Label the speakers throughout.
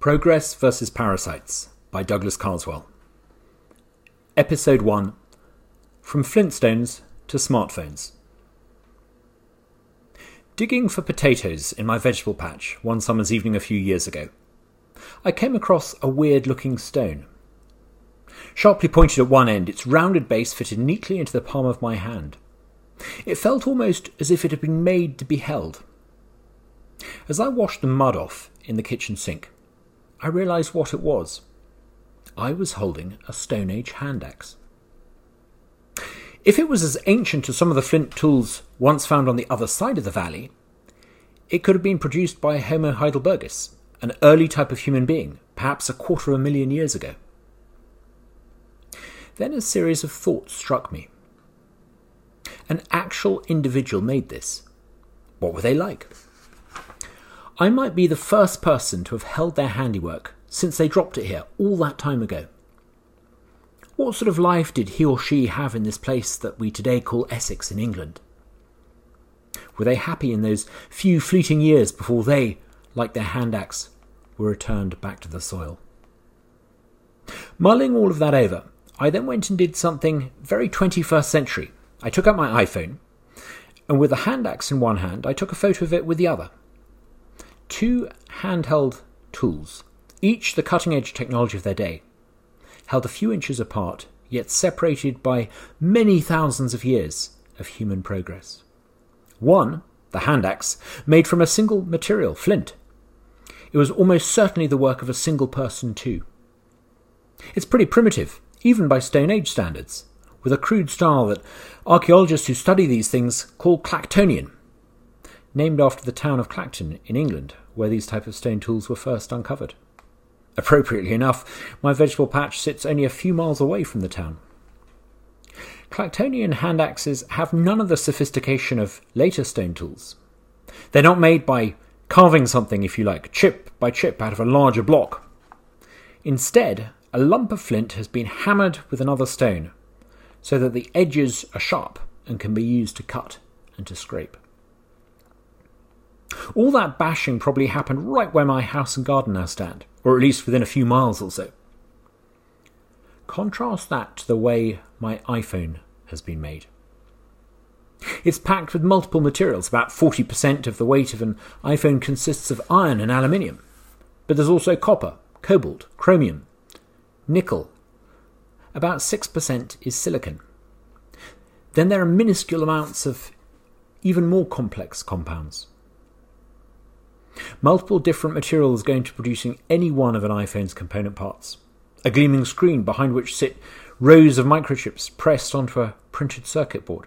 Speaker 1: Progress versus Parasites by Douglas Carswell. Episode 1 From Flintstones to Smartphones. Digging for potatoes in my vegetable patch one summer's evening a few years ago, I came across a weird looking stone. Sharply pointed at one end, its rounded base fitted neatly into the palm of my hand. It felt almost as if it had been made to be held. As I washed the mud off in the kitchen sink, I realised what it was. I was holding a Stone Age hand axe. If it was as ancient as some of the flint tools once found on the other side of the valley, it could have been produced by Homo heidelbergensis, an early type of human being, perhaps a quarter of a million years ago. Then a series of thoughts struck me. An actual individual made this. What were they like? I might be the first person to have held their handiwork since they dropped it here all that time ago. What sort of life did he or she have in this place that we today call Essex in England? Were they happy in those few fleeting years before they, like their hand axe, were returned back to the soil? Mulling all of that over, I then went and did something very 21st century. I took out my iPhone, and with a hand axe in one hand, I took a photo of it with the other two handheld tools, each the cutting edge technology of their day, held a few inches apart, yet separated by many thousands of years of human progress. One, the hand axe, made from a single material, flint. It was almost certainly the work of a single person, too. It's pretty primitive, even by Stone Age standards, with a crude style that archaeologists who study these things call Clactonian, named after the town of Clacton in England, where these type of stone tools were first uncovered. Appropriately enough, my vegetable patch sits only a few miles away from the town. Clactonian hand axes have none of the sophistication of later stone tools. They're not made by carving something, if you like, chip by chip out of a larger block. Instead, a lump of flint has been hammered with another stone, so that the edges are sharp and can be used to cut and to scrape. All that bashing probably happened right where my house and garden now stand, or at least within a few miles or so. Contrast that to the way my iPhone has been made. It's packed with multiple materials. About 40% of the weight of an iPhone consists of iron and aluminium. But there's also copper, cobalt, chromium, nickel. About 6% is silicon. Then there are minuscule amounts of even more complex compounds. Multiple different materials go into producing any one of an iPhone's component parts. A gleaming screen behind which sit rows of microchips pressed onto a printed circuit board.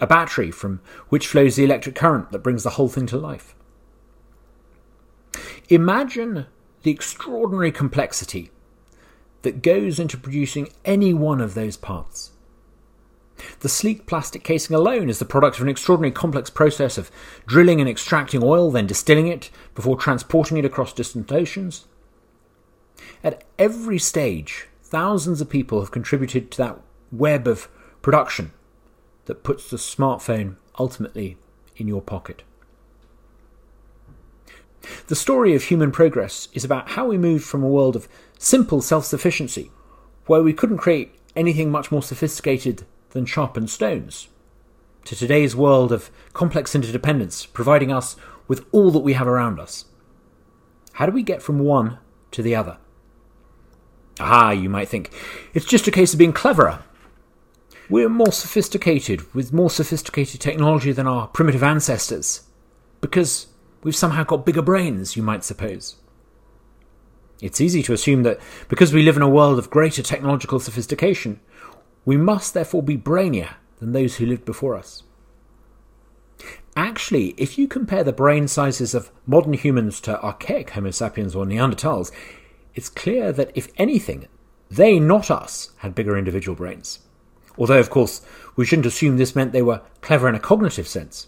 Speaker 1: A battery from which flows the electric current that brings the whole thing to life. Imagine the extraordinary complexity that goes into producing any one of those parts. The sleek plastic casing alone is the product of an extraordinarily complex process of drilling and extracting oil, then distilling it before transporting it across distant oceans. At every stage, thousands of people have contributed to that web of production that puts the smartphone ultimately in your pocket. The story of human progress is about how we moved from a world of simple self sufficiency, where we couldn't create anything much more sophisticated than sharpened stones. To today's world of complex interdependence, providing us with all that we have around us. How do we get from one to the other? Ah, you might think, it's just a case of being cleverer. We're more sophisticated, with more sophisticated technology than our primitive ancestors, because we've somehow got bigger brains, you might suppose. It's easy to assume that because we live in a world of greater technological sophistication, we must therefore be brainier than those who lived before us. Actually, if you compare the brain sizes of modern humans to archaic Homo sapiens or Neanderthals, it's clear that if anything, they, not us, had bigger individual brains. Although, of course, we shouldn't assume this meant they were clever in a cognitive sense.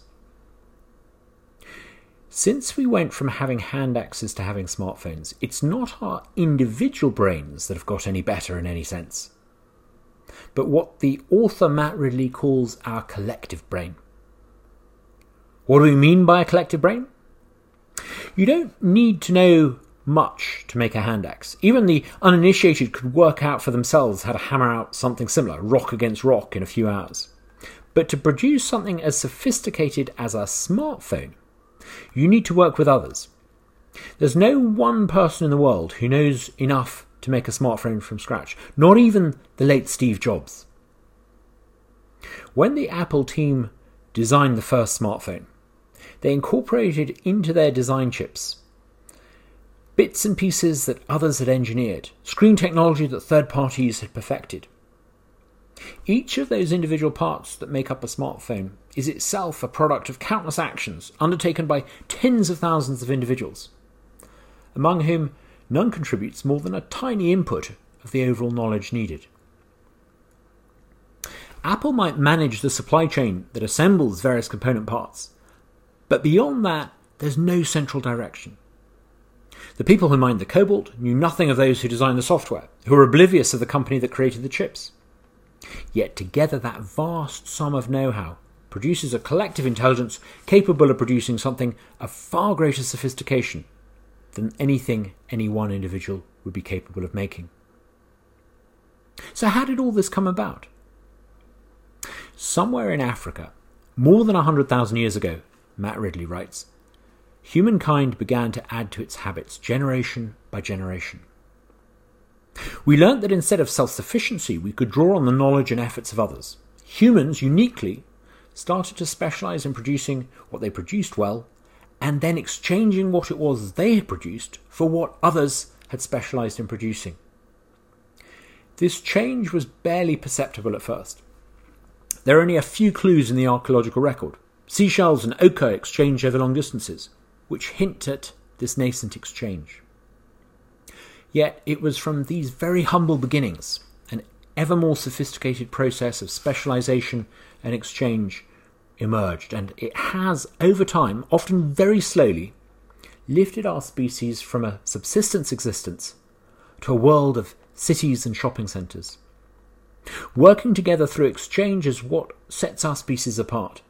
Speaker 1: Since we went from having hand axes to having smartphones, it's not our individual brains that have got any better in any sense but what the author Matt Ridley calls our collective brain. What do we mean by a collective brain? You don't need to know much to make a hand axe. Even the uninitiated could work out for themselves how to hammer out something similar, rock against rock, in a few hours. But to produce something as sophisticated as a smartphone, you need to work with others. There's no one person in the world who knows enough to make a smartphone from scratch, not even the late Steve Jobs. When the Apple team designed the first smartphone, they incorporated into their design chips bits and pieces that others had engineered, screen technology that third parties had perfected. Each of those individual parts that make up a smartphone is itself a product of countless actions undertaken by tens of thousands of individuals, among whom none contributes more than a tiny input of the overall knowledge needed. Apple might manage the supply chain that assembles various component parts, but beyond that, there's no central direction. The people who mined the cobalt knew nothing of those who designed the software, who were oblivious of the company that created the chips. Yet together, that vast sum of know how produces a collective intelligence capable of producing something of far greater sophistication than anything any one individual would be capable of making. So, how did all this come about? Somewhere in Africa, more than 100,000 years ago, Matt Ridley writes, humankind began to add to its habits generation by generation. We learnt that instead of self sufficiency, we could draw on the knowledge and efforts of others. Humans, uniquely, started to specialize in producing what they produced well and then exchanging what it was they had produced for what others had specialized in producing. This change was barely perceptible at first. There are only a few clues in the archaeological record. Seashells and ochre exchanged over long distances, which hint at this nascent exchange. Yet it was from these very humble beginnings, an ever more sophisticated process of specialization and exchange emerged, and it has, over time, often very slowly, lifted our species from a subsistence existence to a world of cities and shopping centres. Working together through exchange is what sets our species apart.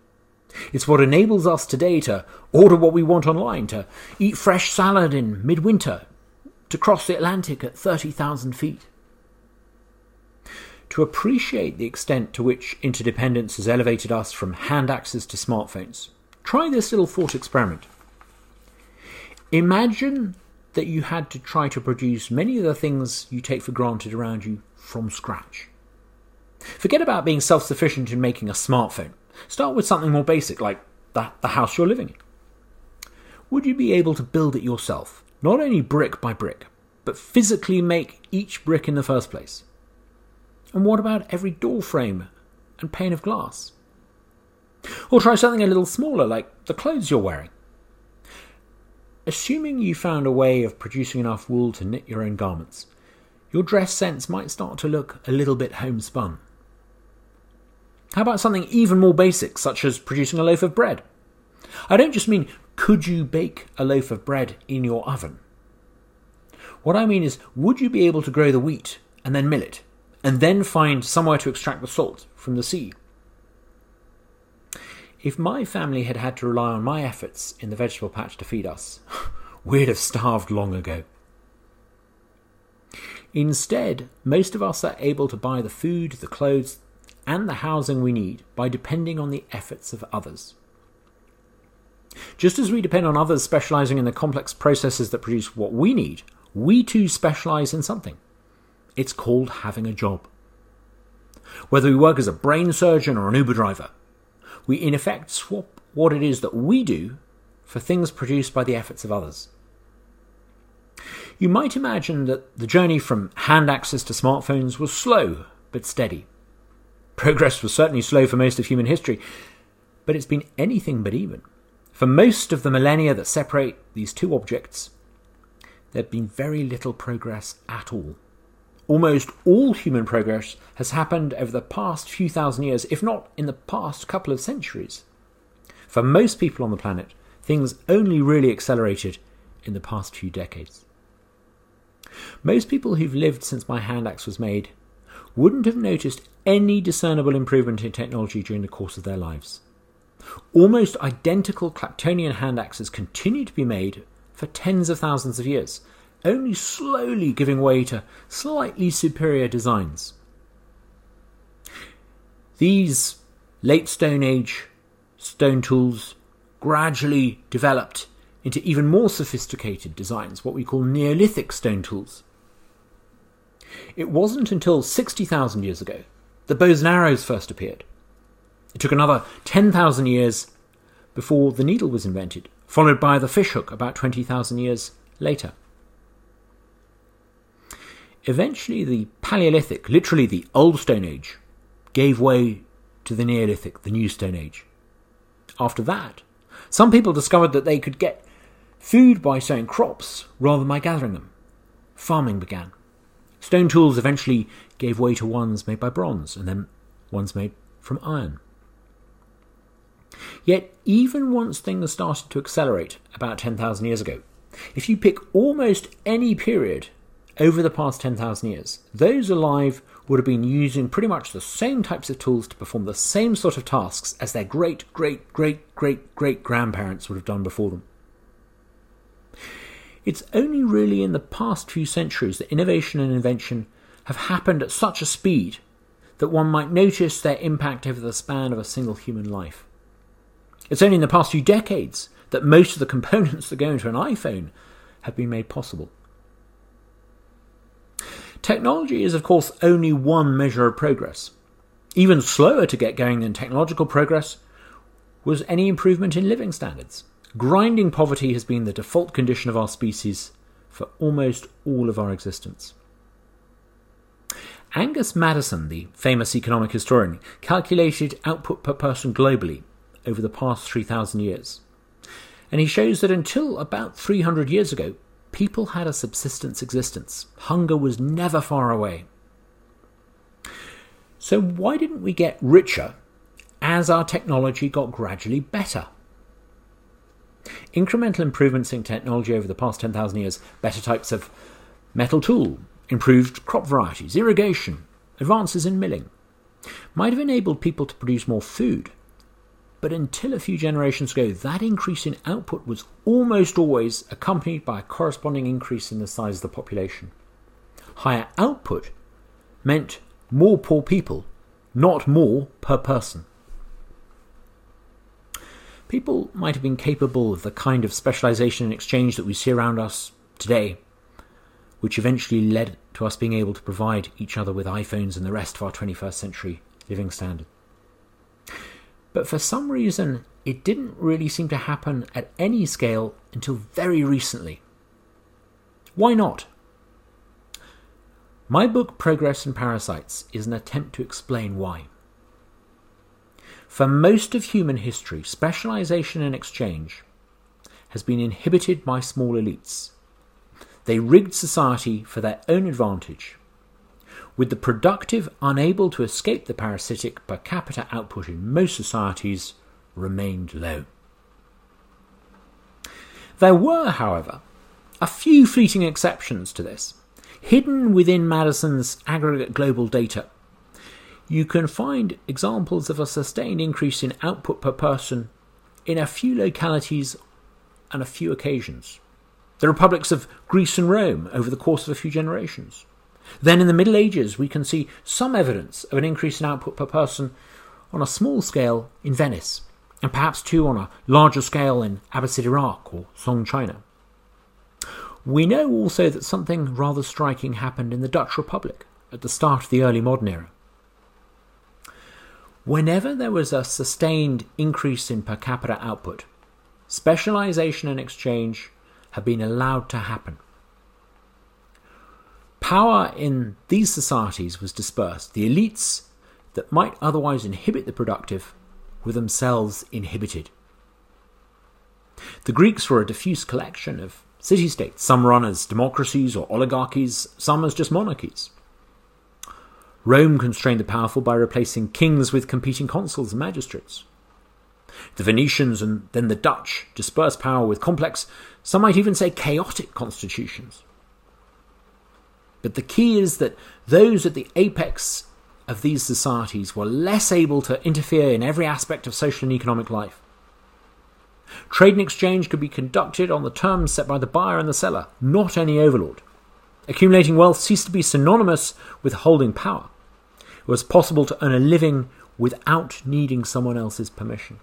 Speaker 1: It's what enables us today to order what we want online, to eat fresh salad in midwinter, to cross the Atlantic at 30,000 feet. To appreciate the extent to which interdependence has elevated us from hand axes to smartphones, try this little thought experiment. Imagine that you had to try to produce many of the things you take for granted around you from scratch. Forget about being self sufficient in making a smartphone. Start with something more basic like the, the house you're living in. Would you be able to build it yourself, not only brick by brick, but physically make each brick in the first place? And what about every door frame and pane of glass? Or try something a little smaller, like the clothes you're wearing. Assuming you found a way of producing enough wool to knit your own garments, your dress sense might start to look a little bit homespun. How about something even more basic, such as producing a loaf of bread? I don't just mean could you bake a loaf of bread in your oven? What I mean is, would you be able to grow the wheat and then mill it, and then find somewhere to extract the salt from the sea? If my family had had to rely on my efforts in the vegetable patch to feed us, we'd have starved long ago. Instead, most of us are able to buy the food, the clothes, and the housing we need by depending on the efforts of others. Just as we depend on others specializing in the complex processes that produce what we need, we too specialize in something. It's called having a job. Whether we work as a brain surgeon or an Uber driver, we in effect swap what it is that we do for things produced by the efforts of others. You might imagine that the journey from hand axes to smartphones was slow but steady. Progress was certainly slow for most of human history, but it's been anything but even. For most of the millennia that separate these two objects, there'd been very little progress at all. Almost all human progress has happened over the past few thousand years, if not in the past couple of centuries. For most people on the planet, things only really accelerated in the past few decades. Most people who've lived since my hand axe was made wouldn't have noticed any discernible improvement in technology during the course of their lives. Almost identical Clactonian hand axes continue to be made for tens of thousands of years, only slowly giving way to slightly superior designs. These late Stone Age stone tools gradually developed into even more sophisticated designs, what we call Neolithic stone tools. It wasn't until 60,000 years ago that bows and arrows first appeared. It took another 10,000 years before the needle was invented, followed by the fishhook about 20,000 years later. Eventually, the Paleolithic, literally the Old Stone Age, gave way to the Neolithic, the New Stone Age. After that, some people discovered that they could get food by sowing crops rather than by gathering them. Farming began. Stone tools eventually gave way to ones made by bronze, and then ones made from iron. Yet, even once things started to accelerate about 10,000 years ago, if you pick almost any period over the past 10,000 years, those alive would have been using pretty much the same types of tools to perform the same sort of tasks as their great, great, great, great, great grandparents would have done before them. It's only really in the past few centuries that innovation and invention have happened at such a speed that one might notice their impact over the span of a single human life. It's only in the past few decades that most of the components that go into an iPhone have been made possible. Technology is, of course, only one measure of progress. Even slower to get going than technological progress was any improvement in living standards. Grinding poverty has been the default condition of our species for almost all of our existence. Angus Maddison, the famous economic historian, calculated output per person globally over the past 3,000 years. And he shows that until about 300 years ago, people had a subsistence existence. Hunger was never far away. So, why didn't we get richer as our technology got gradually better? Incremental improvements in technology over the past 10,000 years, better types of metal tool, improved crop varieties, irrigation, advances in milling, might have enabled people to produce more food but until a few generations ago, that increase in output was almost always accompanied by a corresponding increase in the size of the population. Higher output meant more poor people, not more per person. People might have been capable of the kind of specialization and exchange that we see around us today, which eventually led to us being able to provide each other with iPhones and the rest of our 21st century living standard. But for some reason, it didn't really seem to happen at any scale until very recently. Why not? My book, Progress and Parasites, is an attempt to explain why. For most of human history, specialization and exchange has been inhibited by small elites. They rigged society for their own advantage with the productive unable to escape the parasitic per capita output in most societies remained low. There were, however, a few fleeting exceptions to this. Hidden within Maddison's aggregate global data, you can find examples of a sustained increase in output per person in a few localities and a few occasions. The republics of Greece and Rome over the course of a few generations. Then in the Middle Ages, we can see some evidence of an increase in output per person on a small scale in Venice, and perhaps too on a larger scale in Abbasid Iraq or Song China. We know also that something rather striking happened in the Dutch Republic at the start of the early modern era. Whenever there was a sustained increase in per capita output, specialization and exchange have been allowed to happen. Power in these societies was dispersed. The elites that might otherwise inhibit the productive were themselves inhibited. The Greeks were a diffuse collection of city states, some run as democracies or oligarchies, some as just monarchies. Rome constrained the powerful by replacing kings with competing consuls and magistrates. The Venetians and then the Dutch dispersed power with complex, some might even say chaotic constitutions. But the key is that those at the apex of these societies were less able to interfere in every aspect of social and economic life. Trade and exchange could be conducted on the terms set by the buyer and the seller, not any overlord. Accumulating wealth ceased to be synonymous with holding power. It was possible to earn a living without needing someone else's permission.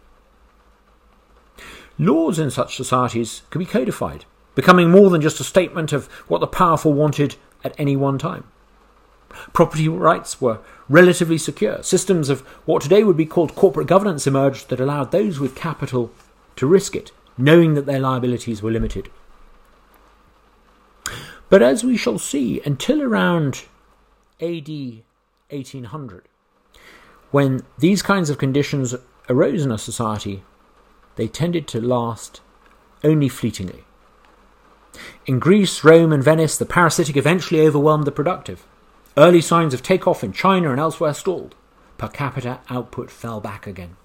Speaker 1: Laws in such societies could be codified, becoming more than just a statement of what the powerful wanted at any one time. Property rights were relatively secure. Systems of what today would be called corporate governance emerged that allowed those with capital to risk it, knowing that their liabilities were limited. But as we shall see, until around AD 1800, when these kinds of conditions arose in a society, they tended to last only fleetingly. In Greece, Rome, and Venice, the parasitic eventually overwhelmed the productive. Early signs of takeoff in China and elsewhere stalled. Per capita output fell back again.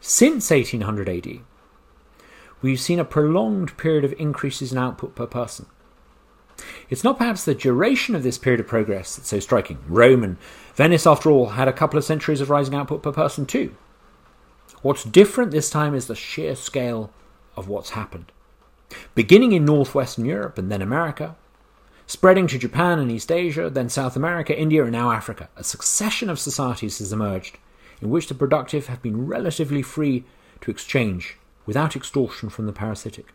Speaker 1: Since 1800 AD, we've seen a prolonged period of increases in output per person. It's not perhaps the duration of this period of progress that's so striking. Rome and Venice, after all, had a couple of centuries of rising output per person too. What's different this time is the sheer scale of what's happened. Beginning in northwestern Europe and then America, spreading to Japan and East Asia, then South America, India, and now Africa, a succession of societies has emerged in which the productive have been relatively free to exchange without extortion from the parasitic.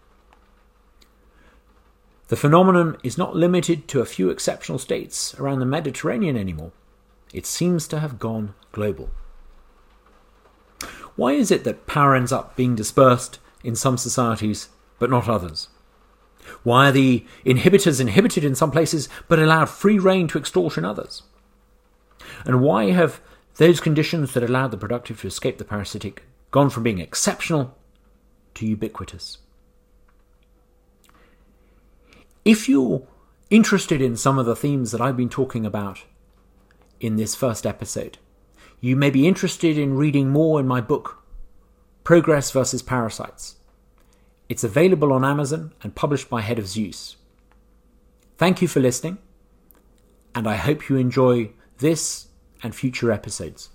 Speaker 1: The phenomenon is not limited to a few exceptional states around the Mediterranean anymore. It seems to have gone global. Why is it that power ends up being dispersed in some societies but not others? Why are the inhibitors inhibited in some places but allowed free rein to extort in others? And why have those conditions that allowed the productive to escape the parasitic gone from being exceptional to ubiquitous? If you're interested in some of the themes that I've been talking about in this first episode, you may be interested in reading more in my book, Progress versus Parasites. It's available on Amazon and published by Head of Zeus. Thank you for listening, and I hope you enjoy this and future episodes.